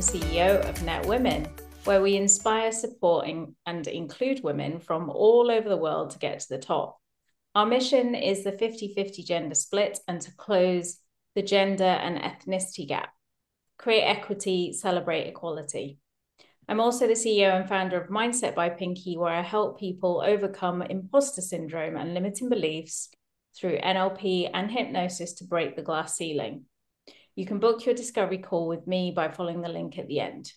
CEO of Net Women, where we inspire, support, and include women from all over the world to get to the top. Our mission is the 50 50 gender split and to close the gender and ethnicity gap, create equity, celebrate equality. I'm also the CEO and founder of Mindset by Pinky, where I help people overcome imposter syndrome and limiting beliefs through NLP and hypnosis to break the glass ceiling. You can book your discovery call with me by following the link at the end.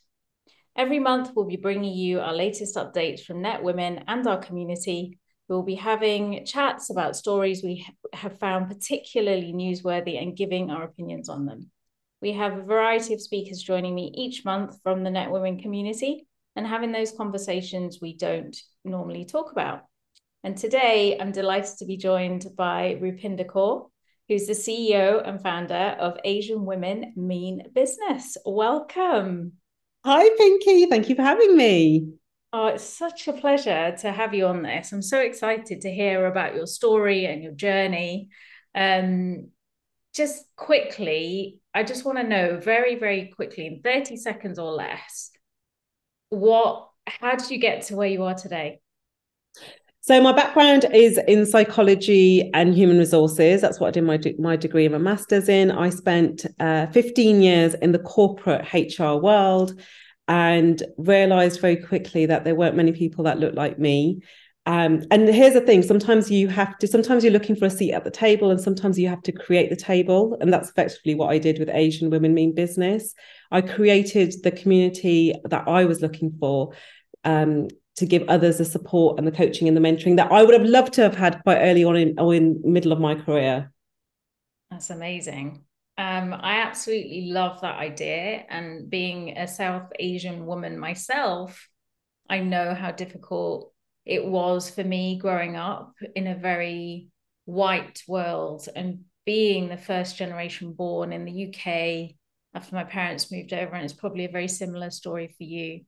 Every month, we'll be bringing you our latest updates from Net Women and our community. We'll be having chats about stories we have found particularly newsworthy and giving our opinions on them. We have a variety of speakers joining me each month from the Net Women community and having those conversations we don't normally talk about. And today I'm delighted to be joined by Rupinder Kaur, who's the CEO and founder of Asian Women Mean Business. Welcome. Hi, Pinky. Thank you for having me. Oh, it's such a pleasure to have you on this. I'm so excited to hear about your story and your journey. Um, just quickly, I just want to know very, very quickly, in 30 seconds or less, what how did you get to where you are today? So my background is in psychology and human resources. That's what I did my my degree and my master's in. I spent uh, 15 years in the corporate HR world and realized very quickly that there weren't many people that looked like me. Um, and here's the thing sometimes you have to sometimes you're looking for a seat at the table and sometimes you have to create the table and that's effectively what i did with asian women mean business i created the community that i was looking for um, to give others the support and the coaching and the mentoring that i would have loved to have had quite early on in or in middle of my career that's amazing um, I absolutely love that idea. And being a South Asian woman myself, I know how difficult it was for me growing up in a very white world and being the first generation born in the UK after my parents moved over. And it's probably a very similar story for you.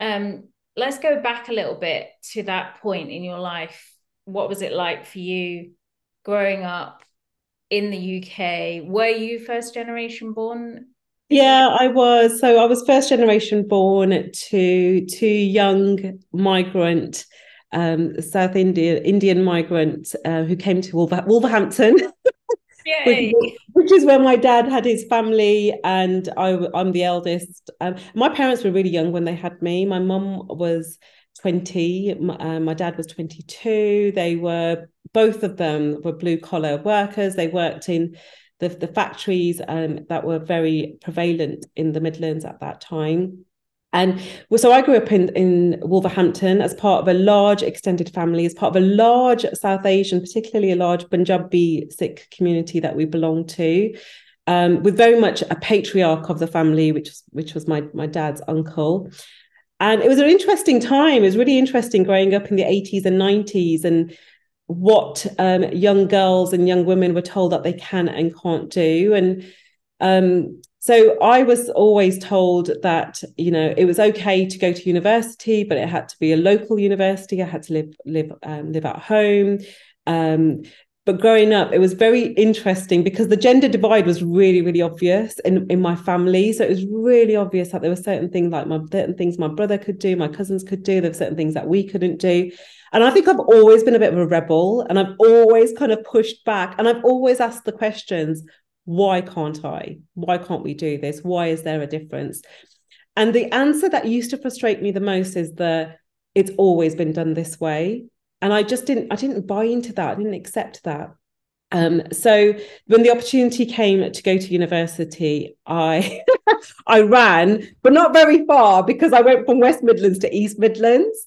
Um, let's go back a little bit to that point in your life. What was it like for you growing up in the UK? Were you first generation born yeah, I was. So I was first generation born to two young migrant, um, South India Indian migrant uh, who came to Wolver- Wolverhampton. which, which, is where my dad had his family, and I, am the eldest. Um, my parents were really young when they had me. My mum was 20, my, uh, my dad was 22. They were both of them were blue collar workers. They worked in the, the factories um, that were very prevalent in the Midlands at that time. And so I grew up in, in Wolverhampton as part of a large extended family, as part of a large South Asian, particularly a large Punjabi Sikh community that we belonged to, um, with very much a patriarch of the family, which, which was my, my dad's uncle. And it was an interesting time. It was really interesting growing up in the 80s and 90s and what um, young girls and young women were told that they can and can't do. And um, so I was always told that you know it was okay to go to university, but it had to be a local university. I had to live live um, live at home. Um, but growing up, it was very interesting because the gender divide was really, really obvious in, in my family. So it was really obvious that there were certain things like my certain things my brother could do, my cousins could do. There were certain things that we couldn't do. And I think I've always been a bit of a rebel and I've always kind of pushed back and I've always asked the questions why can't I? Why can't we do this? Why is there a difference? And the answer that used to frustrate me the most is that it's always been done this way. And I just didn't, I didn't buy into that. I didn't accept that. Um, so when the opportunity came to go to university, I I ran, but not very far because I went from West Midlands to East Midlands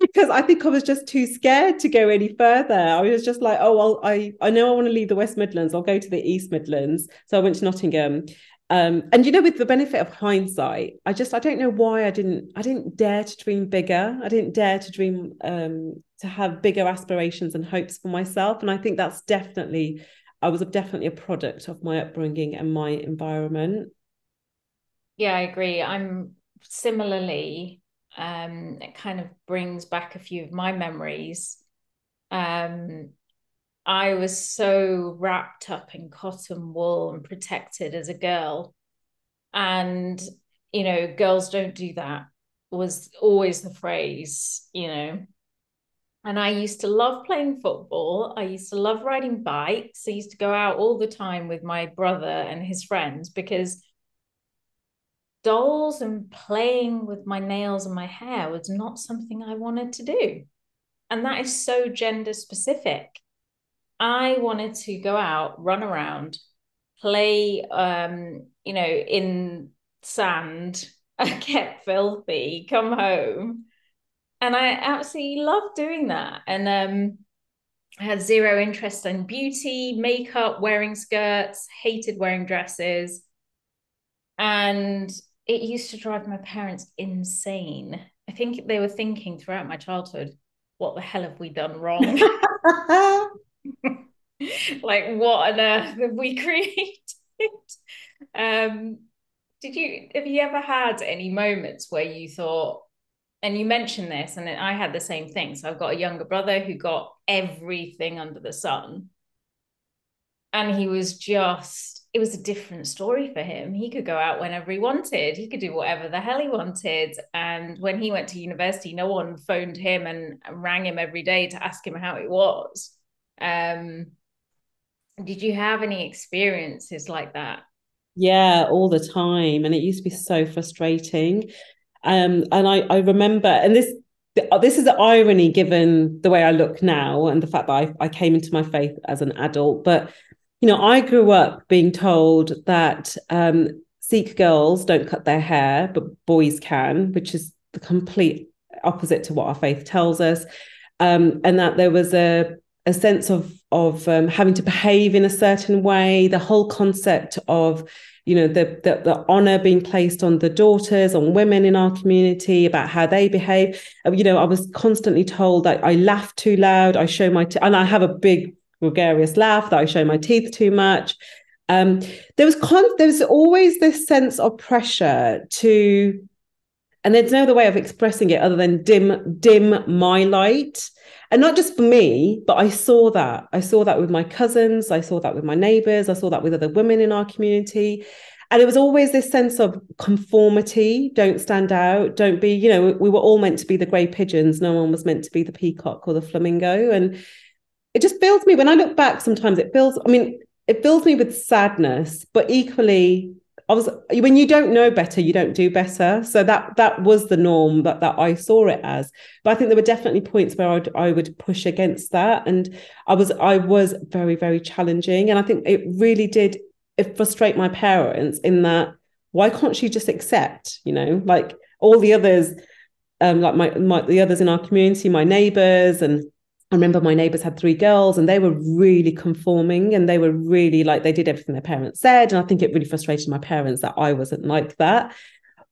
because I think I was just too scared to go any further. I was just like, oh, well, I I know I want to leave the West Midlands. I'll go to the East Midlands. So I went to Nottingham. Um, and you know, with the benefit of hindsight, I just I don't know why I didn't I didn't dare to dream bigger. I didn't dare to dream um, to have bigger aspirations and hopes for myself. And I think that's definitely I was definitely a product of my upbringing and my environment. Yeah, I agree. I'm similarly um, it kind of brings back a few of my memories. Um, I was so wrapped up in cotton wool and protected as a girl. And, you know, girls don't do that was always the phrase, you know. And I used to love playing football. I used to love riding bikes. I used to go out all the time with my brother and his friends because dolls and playing with my nails and my hair was not something I wanted to do. And that is so gender specific. I wanted to go out, run around, play, um, you know, in sand, get filthy, come home. And I absolutely loved doing that. And um, I had zero interest in beauty, makeup, wearing skirts, hated wearing dresses. And it used to drive my parents insane. I think they were thinking throughout my childhood, what the hell have we done wrong? like what on earth have we created um did you have you ever had any moments where you thought and you mentioned this and i had the same thing so i've got a younger brother who got everything under the sun and he was just it was a different story for him he could go out whenever he wanted he could do whatever the hell he wanted and when he went to university no one phoned him and rang him every day to ask him how it was um did you have any experiences like that? Yeah, all the time. And it used to be so frustrating. Um, and I, I remember, and this this is the irony given the way I look now and the fact that I, I came into my faith as an adult. But you know, I grew up being told that um, Sikh girls don't cut their hair, but boys can, which is the complete opposite to what our faith tells us. Um, and that there was a a sense of of um, having to behave in a certain way the whole concept of you know the, the, the honor being placed on the daughters on women in our community about how they behave you know i was constantly told that i laugh too loud i show my t- and i have a big gregarious laugh that i show my teeth too much. Um, there was con- there was always this sense of pressure to and there's no other way of expressing it other than dim dim my light. And not just for me but i saw that. I saw that with my cousins i saw that with my neighbors i saw that with other women in our community. And it was always this sense of conformity don't stand out don't be you know we were all meant to be the grey pigeons no one was meant to be the peacock or the flamingo. And it just fills me when i look back sometimes it fills i mean it fills me with sadness but equally I was when you don't know better, you don't do better. So that that was the norm that that I saw it as. But I think there were definitely points where I'd, I would push against that, and I was I was very very challenging, and I think it really did frustrate my parents in that why can't she just accept, you know, like all the others, um, like my my the others in our community, my neighbors and I remember my neighbors had three girls and they were really conforming and they were really like they did everything their parents said. And I think it really frustrated my parents that I wasn't like that.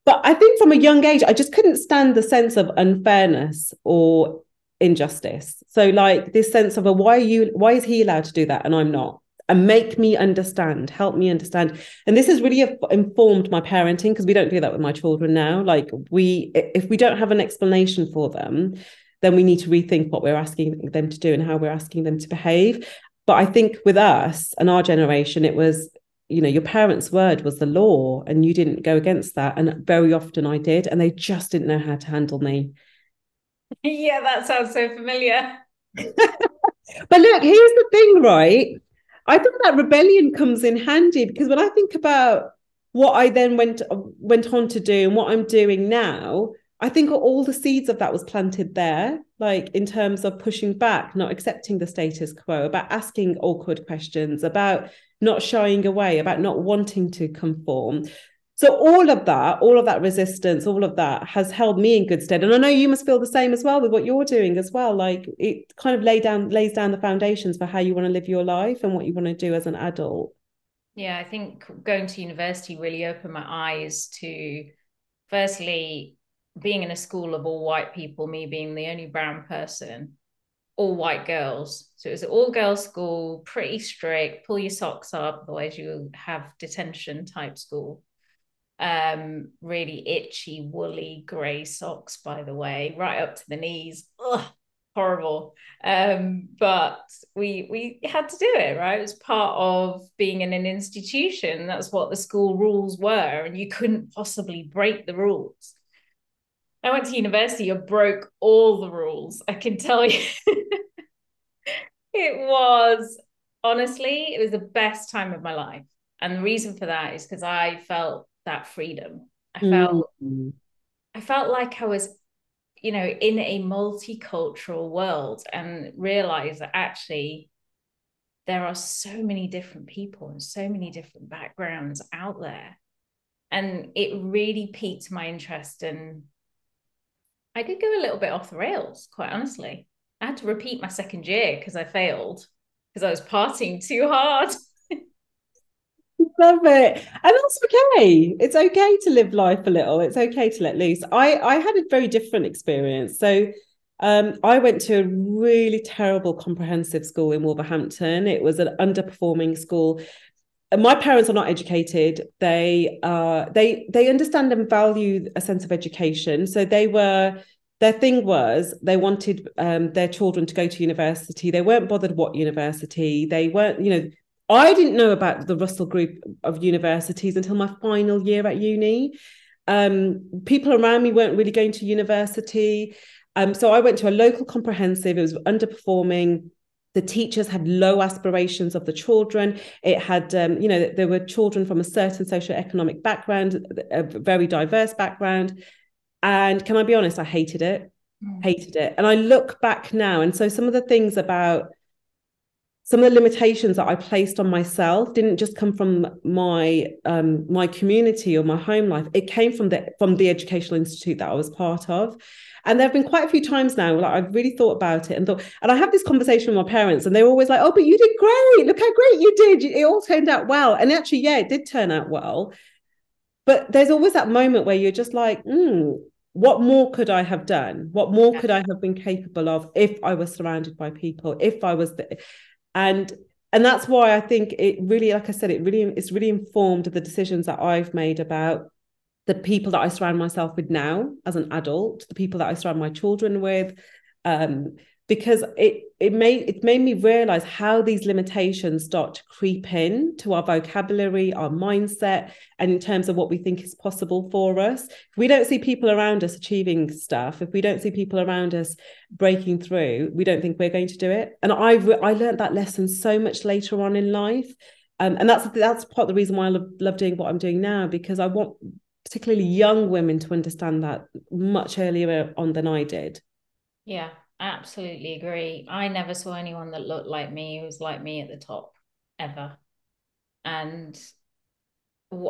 But I think from a young age, I just couldn't stand the sense of unfairness or injustice. So like this sense of a why are you why is he allowed to do that and I'm not? And make me understand, help me understand. And this has really informed my parenting because we don't do that with my children now. Like we if we don't have an explanation for them, then we need to rethink what we're asking them to do and how we're asking them to behave. But I think with us and our generation, it was, you know, your parents' word was the law and you didn't go against that. And very often I did, and they just didn't know how to handle me. Yeah, that sounds so familiar. but look, here's the thing, right? I think that rebellion comes in handy because when I think about what I then went went on to do and what I'm doing now, I think all the seeds of that was planted there, like in terms of pushing back, not accepting the status quo, about asking awkward questions, about not shying away, about not wanting to conform. So all of that, all of that resistance, all of that has held me in good stead. And I know you must feel the same as well with what you're doing as well. Like it kind of lay down, lays down the foundations for how you want to live your life and what you want to do as an adult. Yeah, I think going to university really opened my eyes to firstly being in a school of all white people, me being the only brown person, all white girls. So it was an all girls school, pretty strict, pull your socks up, otherwise you have detention type school. Um, really itchy, woolly, grey socks, by the way, right up to the knees. Ugh. horrible. Um, but we we had to do it, right? It was part of being in an institution. That's what the school rules were, and you couldn't possibly break the rules. I went to university, I broke all the rules. I can tell you. it was honestly, it was the best time of my life. And the reason for that is because I felt that freedom. I felt mm-hmm. I felt like I was, you know, in a multicultural world and realized that actually there are so many different people and so many different backgrounds out there. And it really piqued my interest and I did go a little bit off the rails, quite honestly. I had to repeat my second year because I failed because I was partying too hard. Love it. And that's okay. It's okay to live life a little. It's okay to let loose. I I had a very different experience. So um, I went to a really terrible comprehensive school in Wolverhampton. It was an underperforming school. My parents are not educated. They uh they they understand and value a sense of education. So they were their thing was they wanted um, their children to go to university. They weren't bothered what university. They weren't, you know, I didn't know about the Russell Group of universities until my final year at uni. Um, people around me weren't really going to university. Um, so I went to a local comprehensive, it was underperforming. The teachers had low aspirations of the children. It had, um, you know, there were children from a certain socioeconomic background, a very diverse background. And can I be honest? I hated it, mm. hated it. And I look back now. And so some of the things about some of the limitations that I placed on myself didn't just come from my um, my community or my home life. It came from the from the educational institute that I was part of. And there have been quite a few times now, like I've really thought about it and thought, and I have this conversation with my parents, and they're always like, "Oh, but you did great! Look how great you did! It all turned out well." And actually, yeah, it did turn out well. But there's always that moment where you're just like, hmm, what more could I have done? What more could I have been capable of if I was surrounded by people, if I was the and and that's why I think it really, like I said, it really it's really informed the decisions that I've made about the people that I surround myself with now as an adult, the people that I surround my children with, um, because it it made it made me realize how these limitations start to creep in to our vocabulary our mindset and in terms of what we think is possible for us. If we don't see people around us achieving stuff if we don't see people around us breaking through we don't think we're going to do it. And i i learned that lesson so much later on in life. Um, and that's that's part of the reason why i love, love doing what i'm doing now because i want particularly young women to understand that much earlier on than i did. Yeah absolutely agree. I never saw anyone that looked like me who was like me at the top ever. And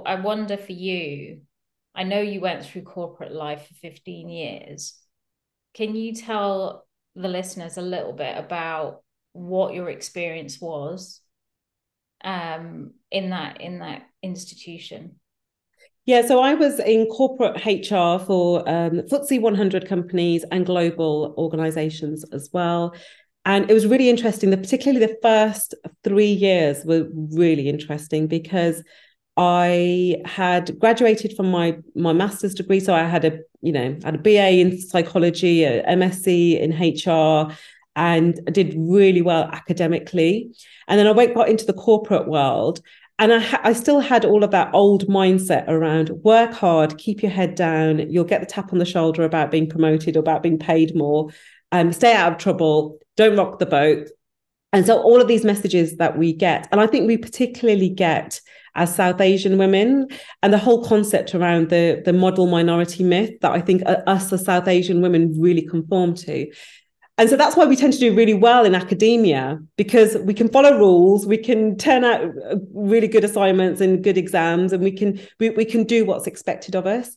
I wonder for you, I know you went through corporate life for 15 years. Can you tell the listeners a little bit about what your experience was um, in that in that institution? Yeah, so I was in corporate HR for um, FTSE 100 companies and global organizations as well. And it was really interesting. The, particularly the first three years were really interesting because I had graduated from my my master's degree, so I had a you know had a BA in psychology, a MSc in HR, and did really well academically. And then I went got into the corporate world, and I, ha- I still had all of that old mindset around work hard, keep your head down. You'll get the tap on the shoulder about being promoted or about being paid more. Um, stay out of trouble. Don't rock the boat. And so all of these messages that we get, and I think we particularly get as South Asian women, and the whole concept around the the model minority myth that I think us as South Asian women really conform to. And so that's why we tend to do really well in academia because we can follow rules, we can turn out uh, really good assignments and good exams, and we can we, we can do what's expected of us.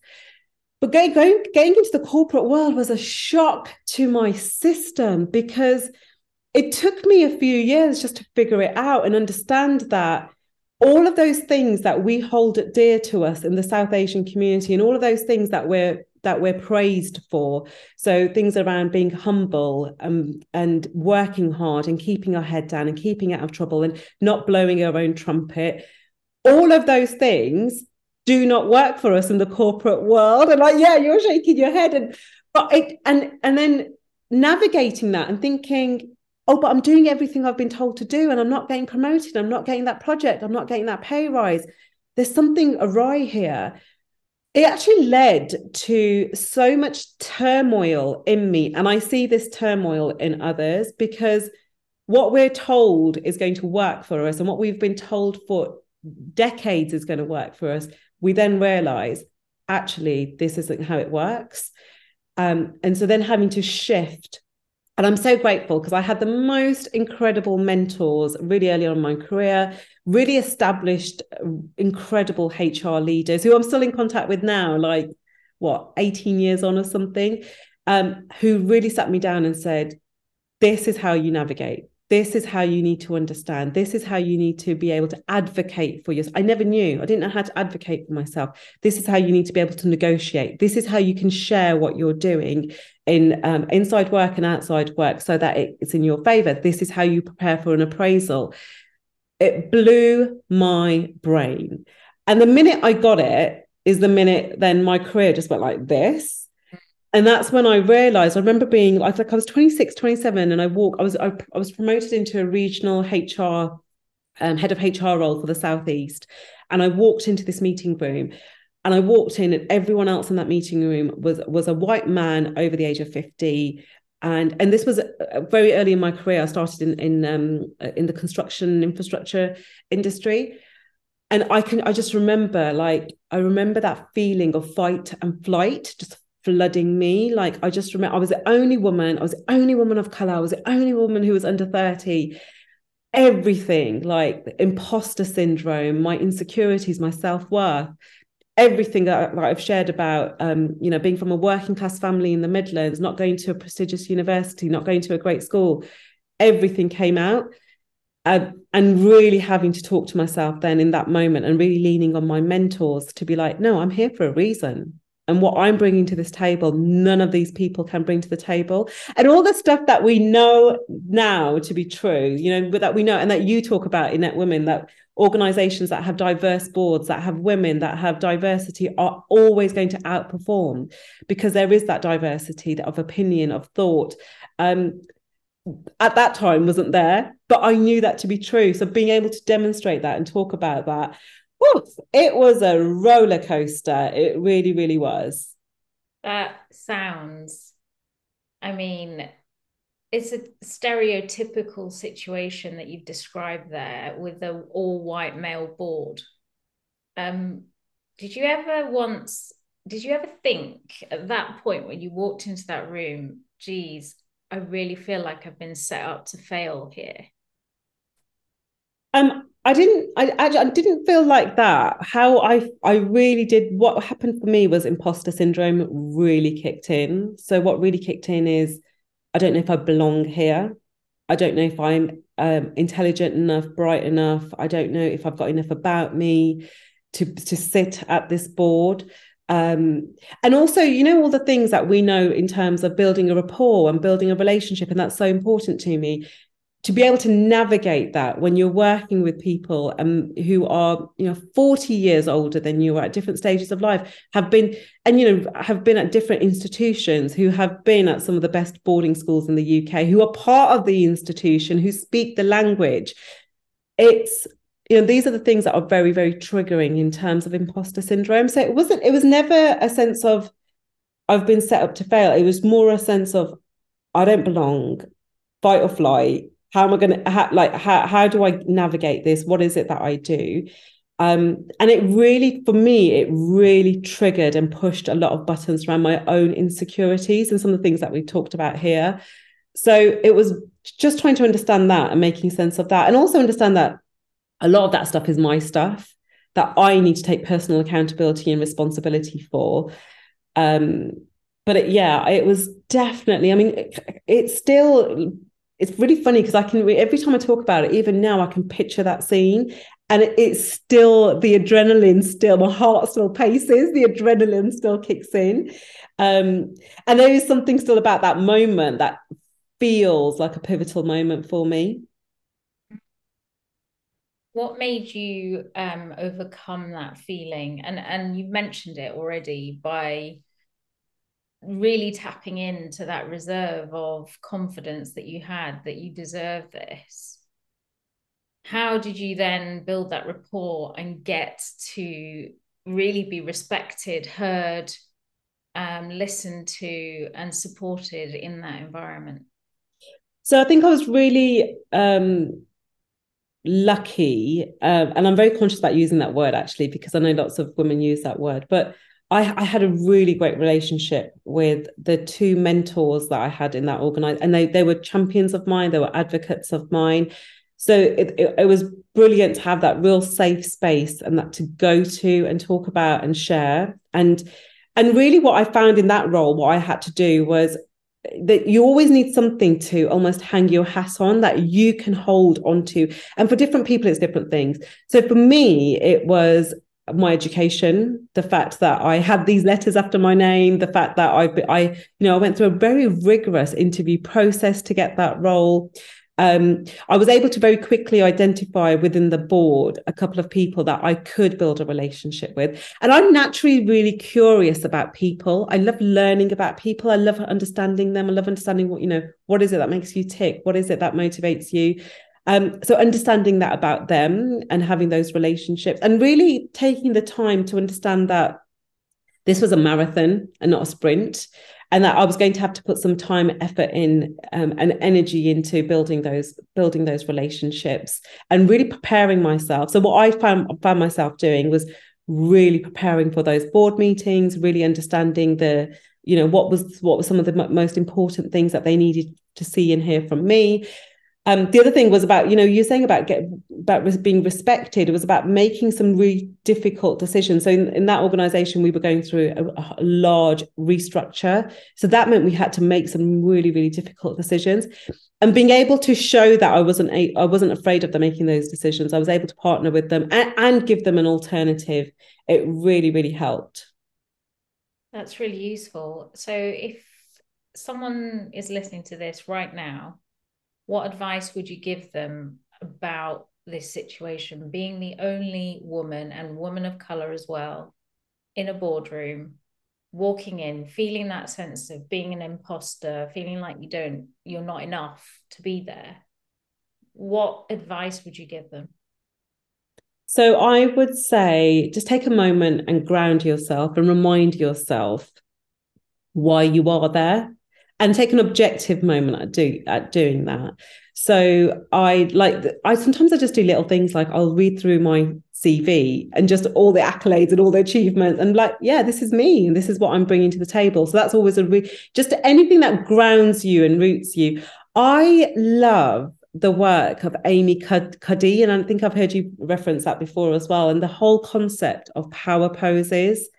But going, going getting into the corporate world was a shock to my system because it took me a few years just to figure it out and understand that all of those things that we hold dear to us in the South Asian community and all of those things that we're that we're praised for. So things around being humble um, and working hard and keeping our head down and keeping out of trouble and not blowing our own trumpet. All of those things do not work for us in the corporate world. And like, yeah, you're shaking your head. And but it and and then navigating that and thinking, oh, but I'm doing everything I've been told to do and I'm not getting promoted. I'm not getting that project. I'm not getting that pay rise. There's something awry here. It actually led to so much turmoil in me. And I see this turmoil in others because what we're told is going to work for us and what we've been told for decades is going to work for us, we then realize actually this isn't how it works. Um, and so then having to shift. And I'm so grateful because I had the most incredible mentors really early on in my career, really established, incredible HR leaders who I'm still in contact with now, like what, 18 years on or something, um, who really sat me down and said, This is how you navigate this is how you need to understand. This is how you need to be able to advocate for yourself i never knew. I didn't know how to advocate for myself. This is how you need to be able to negotiate. This is how you can share what you're doing in um, inside work and outside work so that it's in your favor. This is how you prepare for an appraisal. It blew my brain. And the minute i got it is the minute then my career just went like this and that's when I realized I remember being like, like I was 26 27 and I walk I was I, I was promoted into a regional HR um, head of HR role for the southeast. And I walked into this meeting room and I walked in and everyone else in that meeting room was was a white man over the age of 50 and and this was uh, very early in my career. I started in in um, in the construction infrastructure industry. And I can I just remember like I remember that feeling of fight and flight just flooding me. Like I just remember I was the only woman, I was the only woman of color, I was the only woman who was under 30. Everything like imposter syndrome, my insecurities, my self-worth, everything that, that I've shared about, um, you know, being from a working class family in the Midlands, not going to a prestigious university, not going to a great school, everything came out. Uh, and really having to talk to myself then in that moment and really leaning on my mentors to be like, no, I'm here for a reason and what I'm bringing to this table, none of these people can bring to the table. And all the stuff that we know now to be true, you know, that we know and that you talk about in Net Women, that organizations that have diverse boards, that have women, that have diversity are always going to outperform because there is that diversity of opinion, of thought. Um, at that time wasn't there, but I knew that to be true. So being able to demonstrate that and talk about that it was a roller coaster. It really, really was. That sounds, I mean, it's a stereotypical situation that you've described there with the all white male board. Um, did you ever once, did you ever think at that point when you walked into that room, geez, I really feel like I've been set up to fail here? Um, I didn't. I, I didn't feel like that. How I I really did. What happened for me was imposter syndrome really kicked in. So what really kicked in is, I don't know if I belong here. I don't know if I'm um, intelligent enough, bright enough. I don't know if I've got enough about me to to sit at this board. Um, and also, you know, all the things that we know in terms of building a rapport and building a relationship, and that's so important to me to be able to navigate that when you're working with people um, who are you know 40 years older than you are at different stages of life have been and you know have been at different institutions who have been at some of the best boarding schools in the UK who are part of the institution who speak the language. It's you know these are the things that are very very triggering in terms of imposter syndrome. So it wasn't it was never a sense of I've been set up to fail. It was more a sense of I don't belong. Fight or flight how am i going to like how, how do i navigate this? What is it that i do? Um, and it really for me it really triggered and pushed a lot of buttons around my own insecurities and some of the things that we've talked about here. So it was just trying to understand that and making sense of that and also understand that a lot of that stuff is my stuff that i need to take personal accountability and responsibility for. Um, but it, yeah it was definitely i mean it, it's still it's really funny because I can every time I talk about it, even now I can picture that scene, and it, it's still the adrenaline, still my heart still paces, the adrenaline still kicks in, um, and there is something still about that moment that feels like a pivotal moment for me. What made you um, overcome that feeling? And and you mentioned it already by really tapping into that reserve of confidence that you had that you deserve this. How did you then build that rapport and get to really be respected heard um, listened to and supported in that environment? So i think i was really um, lucky um, and i'm very conscious about using that word actually because i know lots of women use that word but I, I, had a really great relationship with the two mentors that I had in that organization, and they they were champions of mine. They were advocates of mine. So it, it, it was brilliant to have that real safe space and that to go to and talk about and share. And and really, what I found in that role, what I had to do was that you always need something to almost hang your hat on that you can hold onto. And for different people, it's different things. So for me, it was my education, the fact that I had these letters after my name, the fact that I, I, you know, I went through a very rigorous interview process to get that role. Um, I was able to very quickly identify within the board a couple of people that I could build a relationship with. And I'm naturally really curious about people. I love learning about people. I love understanding them. I love understanding what, you know, what is it that makes you tick? What is it that motivates you? Um, so understanding that about them and having those relationships and really taking the time to understand that this was a marathon and not a sprint and that I was going to have to put some time, effort in, um, and energy into building those building those relationships and really preparing myself. So what I found found myself doing was really preparing for those board meetings, really understanding the you know what was what were some of the most important things that they needed to see and hear from me um, the other thing was about, you know, you're saying about get about being respected. It was about making some really difficult decisions. So in, in that organization, we were going through a, a, large restructure. So that meant we had to make some really, really difficult decisions. And being able to show that I wasn't a, I wasn't afraid of them making those decisions. I was able to partner with them and, and give them an alternative. It really, really helped. That's really useful. So if someone is listening to this right now what advice would you give them about this situation? Being the only woman and woman of color as well in a boardroom walking in feeling that sense of being an imposter feeling like you don't you're not enough to be there. What advice would you give them? So i would say just take a moment and ground yourself and remind yourself why you are there and take an objective moment at do at doing that. So I like I sometimes I just do little things like I'll read through my CV and just all the accolades and all the achievements and like yeah this is me and this is what I'm bringing to the table. So that's always a re- just anything that grounds you and roots you. I love the work of Amy Cuddy, and I think I've heard you reference that before as well, and the whole concept of power poses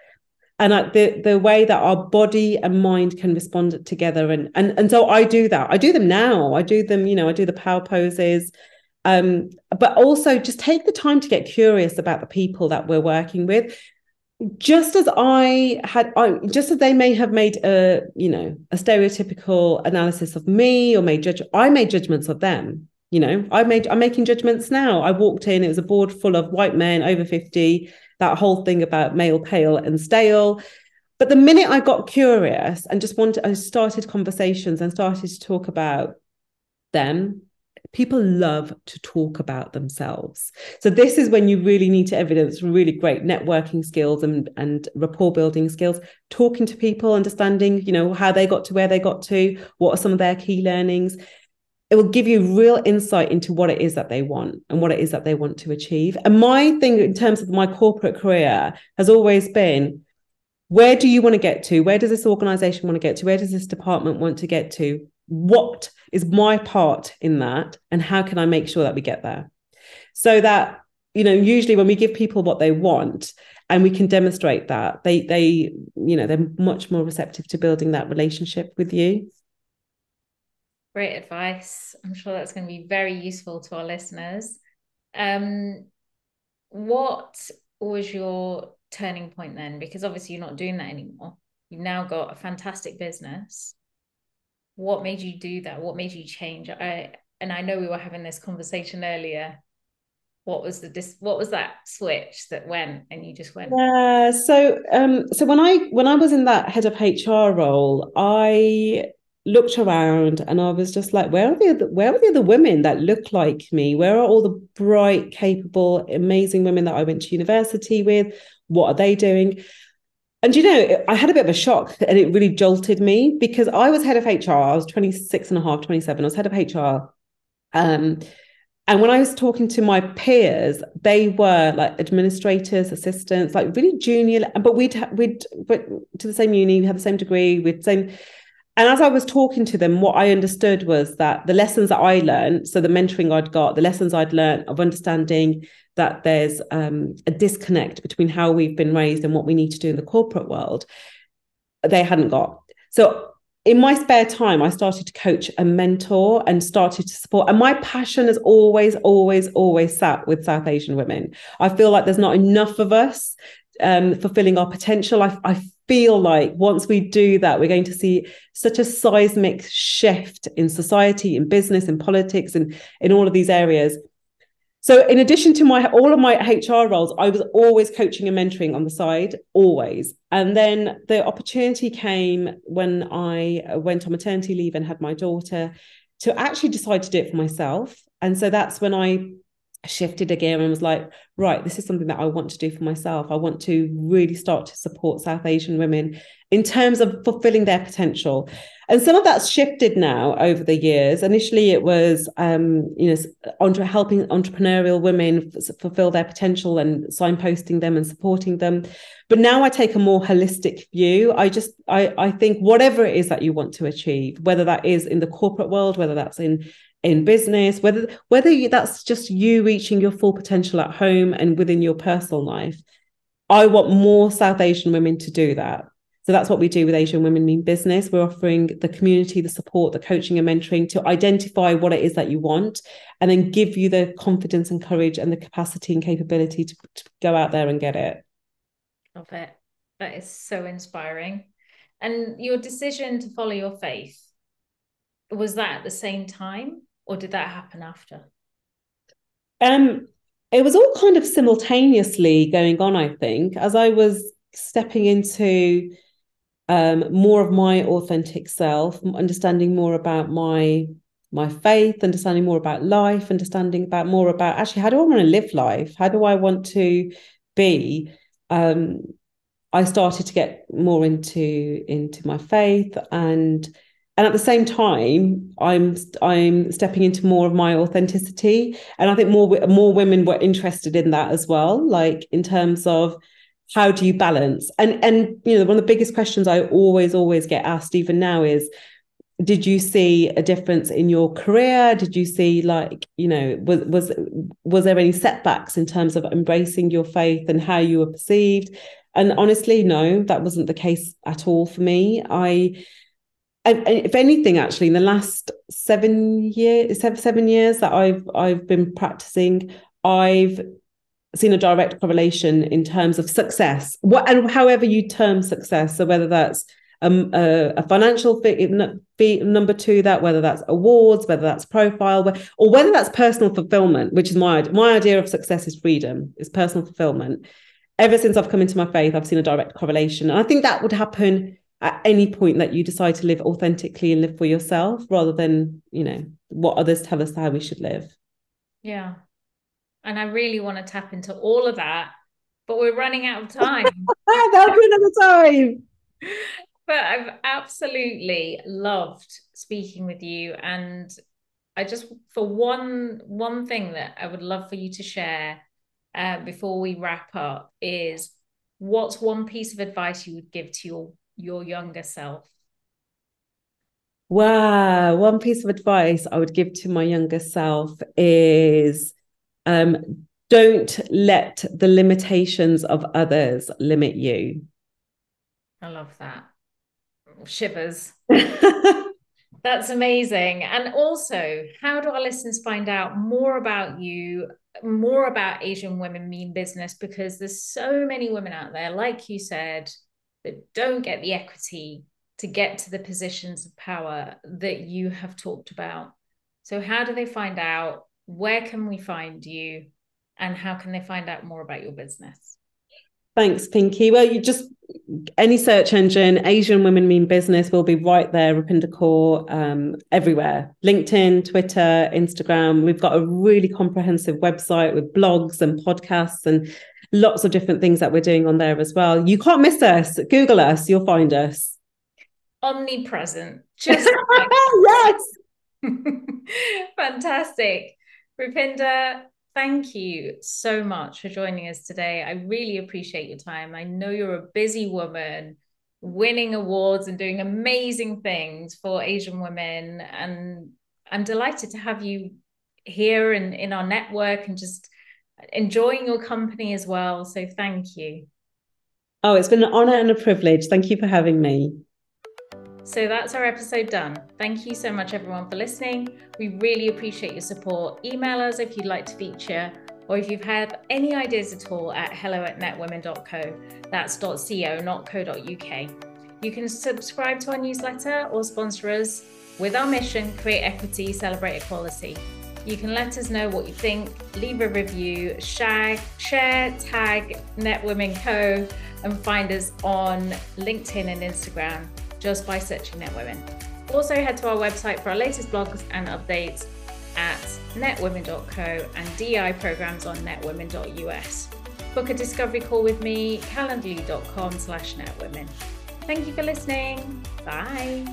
and the the way that our body and mind can respond together. And and and so I do that. I do them now. I do them you know I do the power poses. Um but also just take the time to get curious about the people that we're working with. Just as I had I, just as they may have made a you know a stereotypical analysis of me or made judge I made judgments of them you know. I made I'm making judgments now. I walked in it was a board full of white men over 50 that whole thing about male pale and stale. But the minute I got curious and just wanted, I started conversations and started to talk about them. People love to talk about themselves. So this is when you really need to evidence really great networking skills and, and rapport building skills, talking to people, understanding, you know, how they got to where they got to, what are some of their key learnings it will give you real insight into what it is that they want and what it is that they want to achieve. And my thing in terms of my corporate career has always been where do you want to get to? Where does this organization want to get to? Where does this department want to get to? What is my part in that? And how can I make sure that we get there? So that, you know, usually when we give people what they want, and we can demonstrate that they they you know they're much more receptive to building that relationship with you Great advice. I'm sure that's going to be very useful to our listeners. Um, what was your turning point then? Because obviously you're not doing that anymore. You've now got a fantastic business. What made you do that? What made you change? I and I know we were having this conversation earlier. what was the dis- what was that switch that went and you just went yeah so um so when i when i was in that head of hr role i looked around and i was just like where are the other, where are the other women that look like me where are all the bright capable amazing women that i went to university with what are they doing and you know i had a bit of a shock and it really jolted me because i was head of hr i was 26 and a half 27 i was head of hr um and when I was talking to my peers, they were like administrators, assistants, like really junior. But we'd we'd went to the same uni, we had the same degree, we'd same. And as I was talking to them, what I understood was that the lessons that I learned, so the mentoring I'd got, the lessons I'd learned of understanding that there's um, a disconnect between how we've been raised and what we need to do in the corporate world, they hadn't got. So in my spare time, I started to coach and mentor and started to support. And my passion has always, always, always sat with South Asian women. I feel like there's not enough of us um, fulfilling our potential. I, I feel like once we do that, we're going to see such a seismic shift in society, in business, in politics, and in all of these areas so in addition to my all of my HR roles, I was always coaching and mentoring on the side, always. And then the opportunity came when I went on maternity leave and had my daughter to actually decide to do it for myself. And so that's when I shifted again and was like, right, this is something that I want to do for myself. I want to really start to support South Asian women in terms of fulfilling their potential. And some of that's shifted now over the years. Initially, it was, um, you know, entre- helping entrepreneurial women f- fulfill their potential and signposting them and supporting them. But now I take a more holistic view. I just, I, I think whatever it is that you want to achieve, whether that is in the corporate world, whether that's in in business, whether whether you, that's just you reaching your full potential at home and within your personal life, I want more South Asian women to do that. So that's what we do with Asian Women Mean Business. We're offering the community the support, the coaching and mentoring to identify what it is that you want and then give you the confidence and courage and the capacity and capability to, to go out there and get it. Love it. That is so inspiring. And your decision to follow your faith, was that at the same time or did that happen after? Um, it was all kind of simultaneously going on, I think, as I was stepping into um, more of my authentic self, understanding more about my my faith, understanding more about life, understanding about more about actually how do I want to live life? How do I want to be? Um, I started to get more into into my faith and and at the same time i'm i'm stepping into more of my authenticity. And i think more more women were interested in that as well like in terms of how do you balance? And and you know one of the biggest questions i always always get asked even now is did you see a difference in your career? Did you see like you know was was was there any setbacks in terms of embracing your faith and how you were perceived? And honestly no that wasn't the case at all for me. I if anything actually in the last seven years seven, years that i've i've been practicing i've seen a direct correlation in terms of success, what and however you term success. So whether that's um, a, a, financial fee, fee, number two, that whether that's awards, whether that's profile, or whether that's personal fulfillment, which is my my idea of success is freedom, is personal fulfillment. Ever since I've come into my faith, I've seen a direct correlation, and I think that would happen at any point that you decide to live authentically and live for yourself, rather than you know what others tell us how we should live. Yeah, and I really want to tap into all of that, but we're running out of time. That'll be another time. But I've absolutely loved speaking with you, and I just for one one thing that I would love for you to share uh, before we wrap up is what's one piece of advice you would give to your your younger self Wow, one piece of advice I would give to my younger self is um, don't let the limitations of others limit you. I love that. Shivers. That's amazing. And also, how do our listeners find out more about you, more about Asian Women Mean Business? Because there's so many women out there, like you said, that don't get the equity to get to the positions of power that you have talked about. So, how do they find out? where can we find you? and how can they find out more about your business? Thanks, Pinky. Well, you just any search engine, Asian Women Mean Business will be right there, Rupinder Kaur, um, everywhere. LinkedIn, Twitter, Instagram. We've got a really comprehensive website with blogs and podcasts and lots of different things that we're doing on there as well. You can't miss us. Google us, you'll find us. Omnipresent. Just yes. Fantastic. Rupinder, thank you so much for joining us today. I really appreciate your time. I know you're a busy woman, winning awards and doing amazing things for Asian women. And I'm delighted to have you here and in, in our network and just enjoying your company as well. So thank you. Oh, it's been an honor and a privilege. Thank you for having me. So that's our episode done. Thank you so much, everyone, for listening. We really appreciate your support. Email us if you'd like to feature, or if you've had any ideas at all at hello at netwomen.co. That's .co, not co.uk. You can subscribe to our newsletter or sponsor us with our mission create equity, celebrate equality. You can let us know what you think, leave a review, share, share tag Netwomen Co, and find us on LinkedIn and Instagram just by searching Netwomen. Also, head to our website for our latest blogs and updates at netwomen.co and DI programs on netwomen.us. Book a discovery call with me, calendly.com slash netwomen. Thank you for listening. Bye.